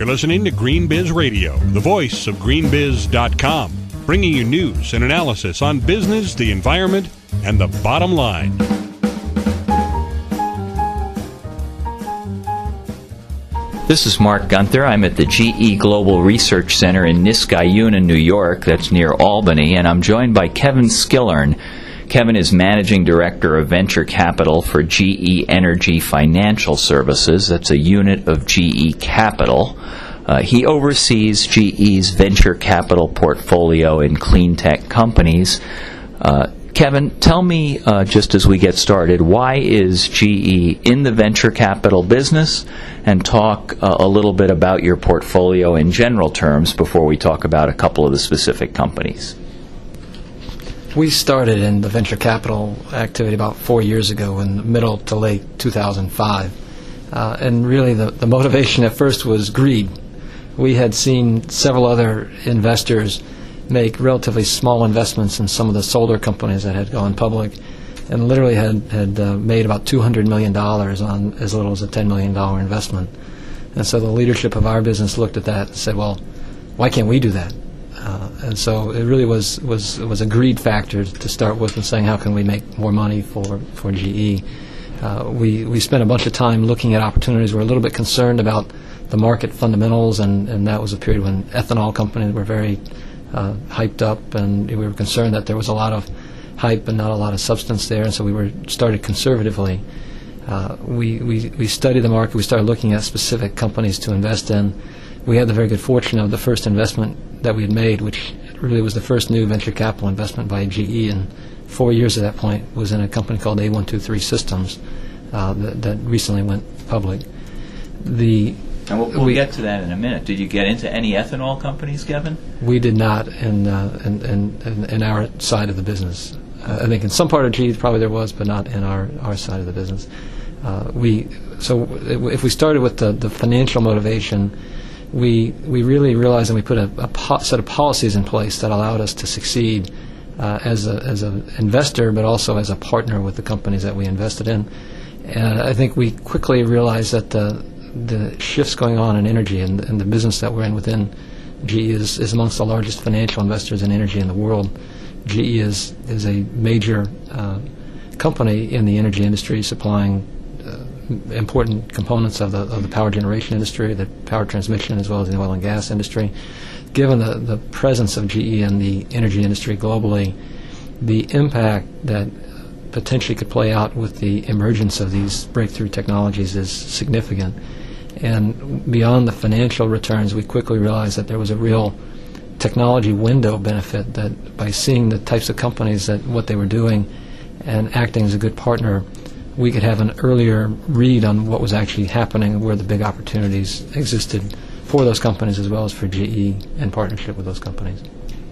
You're listening to Green Biz Radio, the voice of greenbiz.com, bringing you news and analysis on business, the environment, and the bottom line. This is Marc Gunther. I'm at the GE Global Research Center in Niskayuna, New York. That's near Albany, and I'm joined by Kevin Skillern. Kevin is Managing Director of Venture Capital for GE Energy Financial Services. That's a unit of GE Capital. Uh, he oversees GE's venture capital portfolio in clean tech companies. Uh, Kevin, tell me, uh, just as we get started, why is GE in the venture capital business? And talk uh, a little bit about your portfolio in general terms before we talk about a couple of the specific companies. We started in the venture capital activity about four years ago in the middle to late 2005. Uh, and really, the, the motivation at first was greed. We had seen several other investors make relatively small investments in some of the solar companies that had gone public and literally had, had uh, made about $200 million on as little as a $10 million investment. And so the leadership of our business looked at that and said, well, why can't we do that? Uh, and so it really was, was, was a greed factor to start with and saying, how can we make more money for, for GE? Uh, we, we spent a bunch of time looking at opportunities. We're a little bit concerned about the market fundamentals, and, and that was a period when ethanol companies were very uh, hyped up, and we were concerned that there was a lot of hype and not a lot of substance there, and so we were started conservatively. Uh, we, we, we studied the market. We started looking at specific companies to invest in. We had the very good fortune of the first investment that we had made, which really was the first new venture capital investment by GE, and four years at that point was in a company called A123 Systems uh, that, that recently went public. The and we'll, we'll we, get to that in a minute. Did you get into any ethanol companies, Kevin? We did not in, uh, in, in, in, our side of the business. Uh, I think in some part of GE probably there was, but not in our, our side of the business. Uh, we so if we started with the, the financial motivation, we we really realized and we put a, a po- set of policies in place that allowed us to succeed uh, as a as an investor, but also as a partner with the companies that we invested in. And I think we quickly realized that the the shifts going on in energy and, and the business that we're in within GE is, is amongst the largest financial investors in energy in the world. GE is is a major uh, company in the energy industry, supplying uh, important components of the of the power generation industry, the power transmission, as well as the oil and gas industry. Given the, the presence of GE in the energy industry globally, the impact that potentially could play out with the emergence of these breakthrough technologies is significant. And beyond the financial returns, we quickly realized that there was a real technology window benefit that by seeing the types of companies that what they were doing and acting as a good partner, we could have an earlier read on what was actually happening and where the big opportunities existed for those companies as well as for GE in partnership with those companies.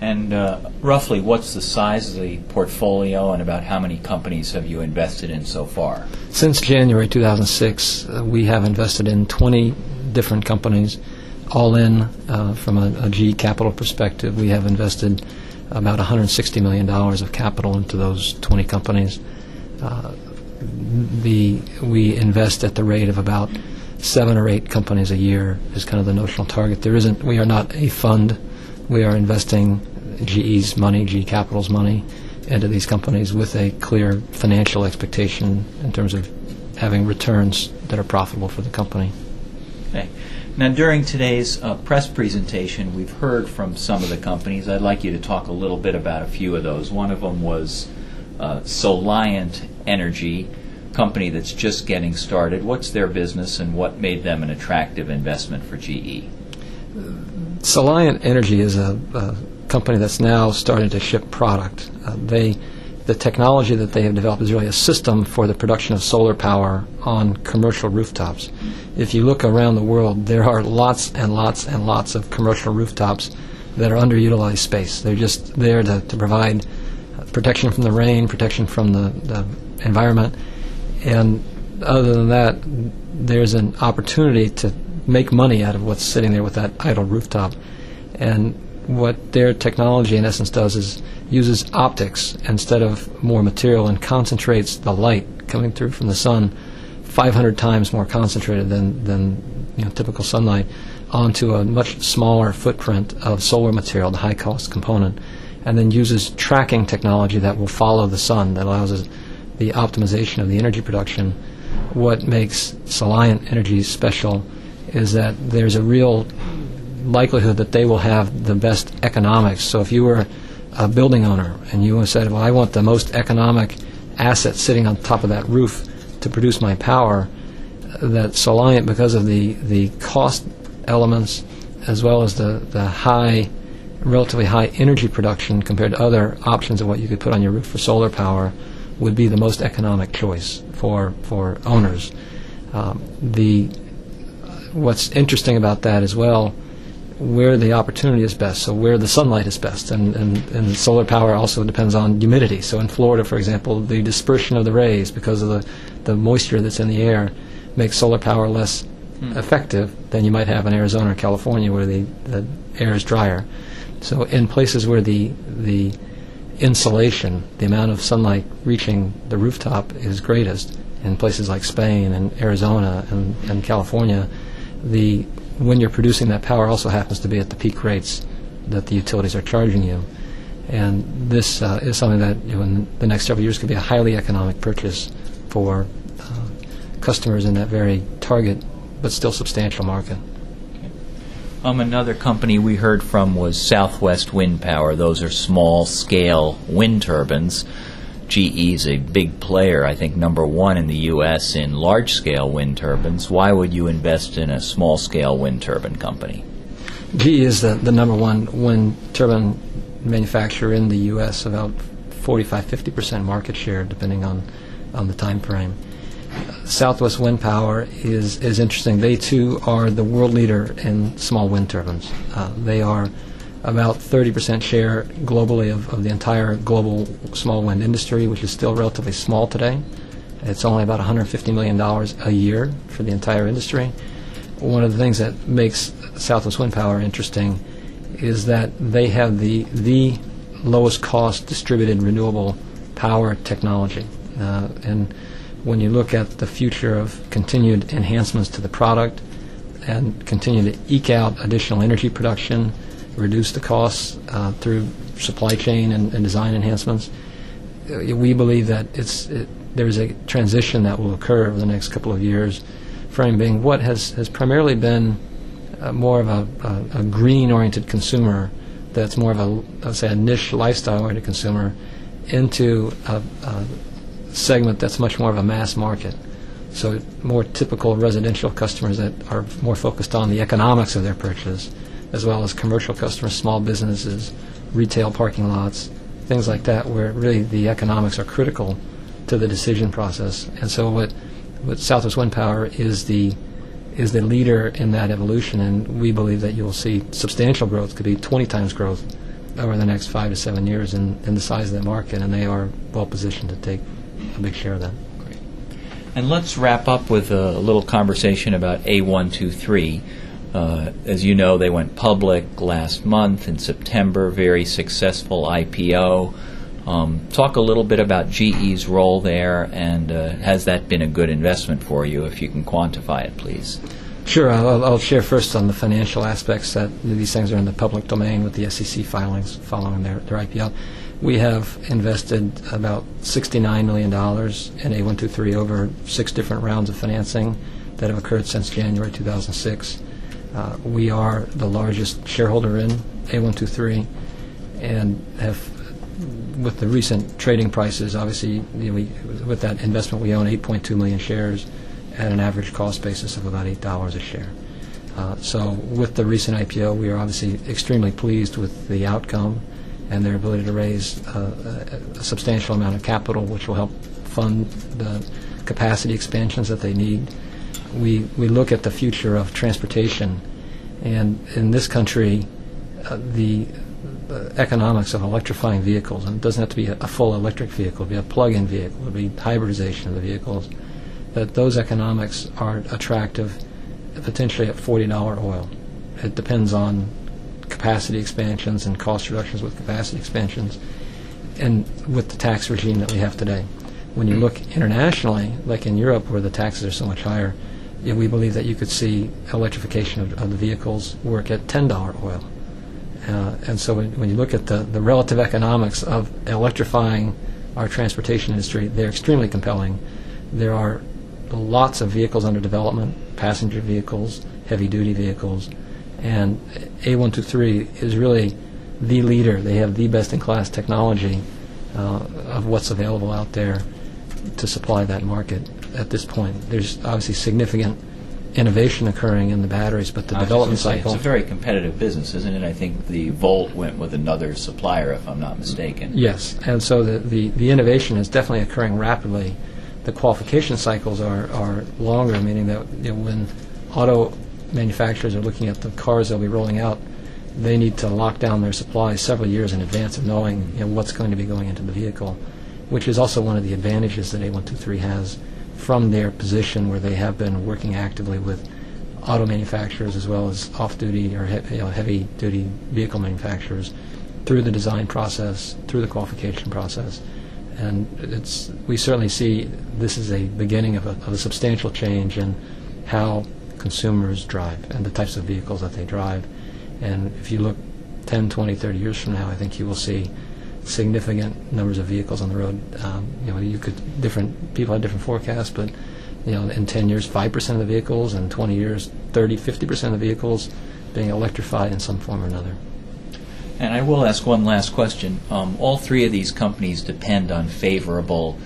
And uh, roughly, what's the size of the portfolio, and about how many companies have you invested in so far? Since January 2006, uh, we have invested in 20 different companies, all in uh, from a, a GE capital perspective. We have invested about $160 million of capital into those 20 companies. Uh, the, we invest at the rate of about seven or eight companies a year is kind of the notional target. There isn't. We are not a fund we are investing GE's money, GE Capital's money, into these companies with a clear financial expectation in terms of having returns that are profitable for the company. Okay. Now, during today's uh, press presentation, we've heard from some of the companies. I'd like you to talk a little bit about a few of those. One of them was uh, Soliant Energy, company that's just getting started. What's their business and what made them an attractive investment for GE? Soliant Energy is a, a, company that's now starting to ship product. Uh, they, the technology that they have developed is really a system for the production of solar power on commercial rooftops. If you look around the world, there are lots and lots and lots of commercial rooftops that are underutilized space. They're just there to, to provide protection from the rain, protection from the, the environment, and other than that, there's an opportunity to make money out of what's sitting there with that idle rooftop. And what their technology, in essence, does is uses optics instead of more material and concentrates the light coming through from the sun 500 times more concentrated than, than you know, typical sunlight onto a much smaller footprint of solar material, the high cost component, and then uses tracking technology that will follow the sun that allows us the optimization of the energy production. What makes Soliant Energy special is that there's a real likelihood that they will have the best economics. So if you were a building owner and you said, well, I want the most economic asset sitting on top of that roof to produce my power, that Soliant, because of the, the cost elements as well as the, the high, relatively high energy production compared to other options of what you could put on your roof for solar power, would be the most economic choice for, for owners. Um, the, what's interesting about that as well where the opportunity is best, so where the sunlight is best. And, and, and solar power also depends on humidity. So in Florida, for example, the dispersion of the rays because of the, the moisture that's in the air makes solar power less hmm. effective than you might have in Arizona or California where the, the air is drier. So in places where the, the insolation, the amount of sunlight reaching the rooftop is greatest, in places like Spain and Arizona and, and California, the when you're producing that power also happens to be at the peak rates that the utilities are charging you. And this uh, is something that you know, in the next several years could be a highly economic purchase for uh, customers in that very target but still substantial market. Um, another company we heard from was Southwest Wind Power. Those are small scale wind turbines. GE is a big player, I think number one in the U.S. in large scale wind turbines. Why would you invest in a small scale wind turbine company? GE is the, the number one wind turbine manufacturer in the U.S., about 45 50% market share, depending on, on the time frame. Southwest Wind Power is, is interesting. They too are the world leader in small wind turbines. Uh, they are about 30% share globally of, of the entire global small wind industry, which is still relatively small today. It's only about $150 million a year for the entire industry. One of the things that makes Southwest Wind Power interesting is that they have the, the lowest cost distributed renewable power technology. Uh, and when you look at the future of continued enhancements to the product and continue to eke out additional energy production, reduce the costs uh, through supply chain and, and design enhancements. Uh, we believe that it's it, there's a transition that will occur over the next couple of years. Frame being what has, has primarily been uh, more of a, a, a green-oriented consumer that's more of a say a niche lifestyle-oriented consumer into a, a segment that's much more of a mass market. So more typical residential customers that are more focused on the economics of their purchase as well as commercial customers, small businesses, retail parking lots, things like that, where really the economics are critical to the decision process. And so, what what Southwest Wind Power is the is the leader in that evolution, and we believe that you'll see substantial growth, could be 20 times growth over the next five to seven years in, in the size of that market, and they are well positioned to take a big share of that. Great. And let's wrap up with a, a little conversation about A123. Uh, as you know, they went public last month in September, very successful IPO. Um, talk a little bit about GE's role there, and uh, has that been a good investment for you? If you can quantify it, please. Sure. I'll, I'll, share first on the financial aspects that these things are in the public domain with the SEC filings following their, their IPO. We have invested about $69 million in A123 over six different rounds of financing that have occurred since January 2006. Uh, we are the largest shareholder in A123 and have, with the recent trading prices, obviously, you know, we, with that investment, we own 8.2 million shares at an average cost basis of about $8 a share. Uh, so with the recent IPO, we are obviously extremely pleased with the outcome and their ability to raise uh, a, substantial amount of capital, which will help fund the capacity expansions that they need we, we look at the future of transportation, and in this country, uh, the uh, economics of electrifying vehicles, and it doesn't have to be a, a full electric vehicle, it be a plug-in vehicle, it would be hybridization of the vehicles, that those economics are attractive potentially at $40 oil. It depends on capacity expansions and cost reductions with capacity expansions and with the tax regime that we have today. When you look internationally, like in Europe where the taxes are so much higher, know, we believe that you could see electrification of, of the vehicles work at $10 oil. Uh, and so when, when you look at the, the relative economics of electrifying our transportation industry, they're extremely compelling. There are lots of vehicles under development, passenger vehicles, heavy duty vehicles, and A123 is really the leader. They have the best in class technology uh, of what's available out there to supply that market at this point. There's obviously significant innovation occurring in the batteries, but the development say, cycle. It's a very competitive business, isn't it? I think the Volt went with another supplier, if I'm not mistaken. Yes, and so the, the, the innovation is definitely occurring rapidly. The qualification cycles are, are longer, meaning that you know, when auto manufacturers are looking at the cars they'll be rolling out, they need to lock down their supplies several years in advance of knowing you know, what's going to be going into the vehicle, which is also one of the advantages that A123 has from their position where they have been working actively with auto manufacturers as well as off-duty or he- you know, heavy-duty vehicle manufacturers through the design process, through the qualification process. And it's, we certainly see this is a beginning of a, of a substantial change in how consumers drive and the types of vehicles that they drive. And if you look 10, 20, 30 years from now, I think you will see significant numbers of vehicles on the road. Um, you know, you could different people have different forecasts, but you know, in 10 years, 5% of the vehicles, and 20 years, 30, 50% of the vehicles being electrified in some form or another. And I will ask one last question. Um, all three of these companies depend on favorable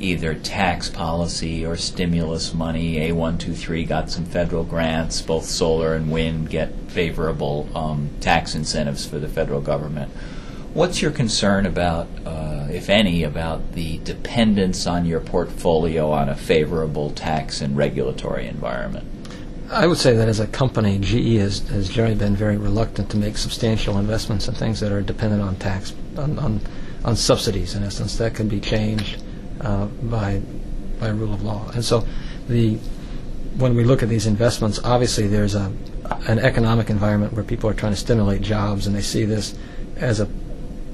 either tax policy or stimulus money. A123 got some federal grants. Both solar and wind get favorable um, tax incentives for the federal government. What's your concern about, uh, if any, about the dependence on your portfolio on a favorable tax and regulatory environment? I would say that as a company, GE has, has generally been very reluctant to make substantial investments in things that are dependent on tax, on, on, on subsidies, in essence. That can be changed uh, by, by rule of law. And so the, when we look at these investments, obviously there's a, an economic environment where people are trying to stimulate jobs, and they see this as a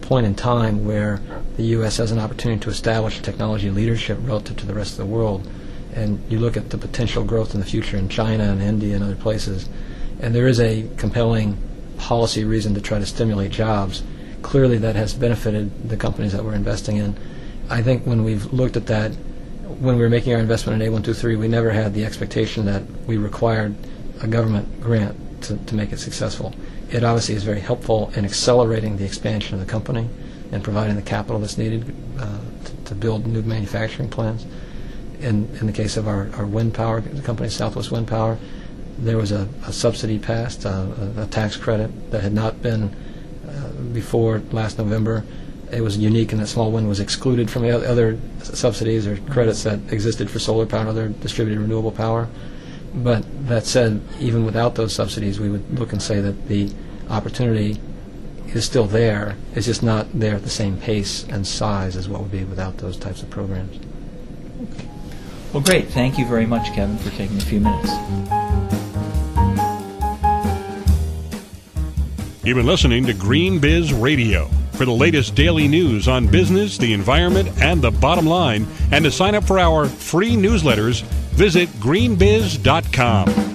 point in time where the U.S. has an opportunity to establish technology leadership relative to the rest of the world. And you look at the potential growth in the future in China and India and other places, and there is a compelling policy reason to try to stimulate jobs. Clearly, that has benefited the companies that we're investing in. I think when we've looked at that, when we were making our investment in A123, we never had the expectation that we required a government grant to, to make it successful. It obviously is very helpful in accelerating the expansion of the company and providing the capital that's needed uh, to, to build new manufacturing plants. In, in the case of our, our wind power company, Southwest Wind Power, there was a, a subsidy passed, uh, a, a tax credit that had not been uh, before last November. It was unique in that small wind was excluded from the other subsidies or credits that existed for solar power and other distributed renewable power. But that said, even without those subsidies, we would look and say that the opportunity is still there. It's just not there at the same pace and size as what would be without those types of programs. Well, great. Thank you very much, Kevin, for taking a few minutes. You've been listening to Green Biz Radio. For the latest daily news on business, the environment, and the bottom line, and to sign up for our free newsletters, visit greenbiz.com.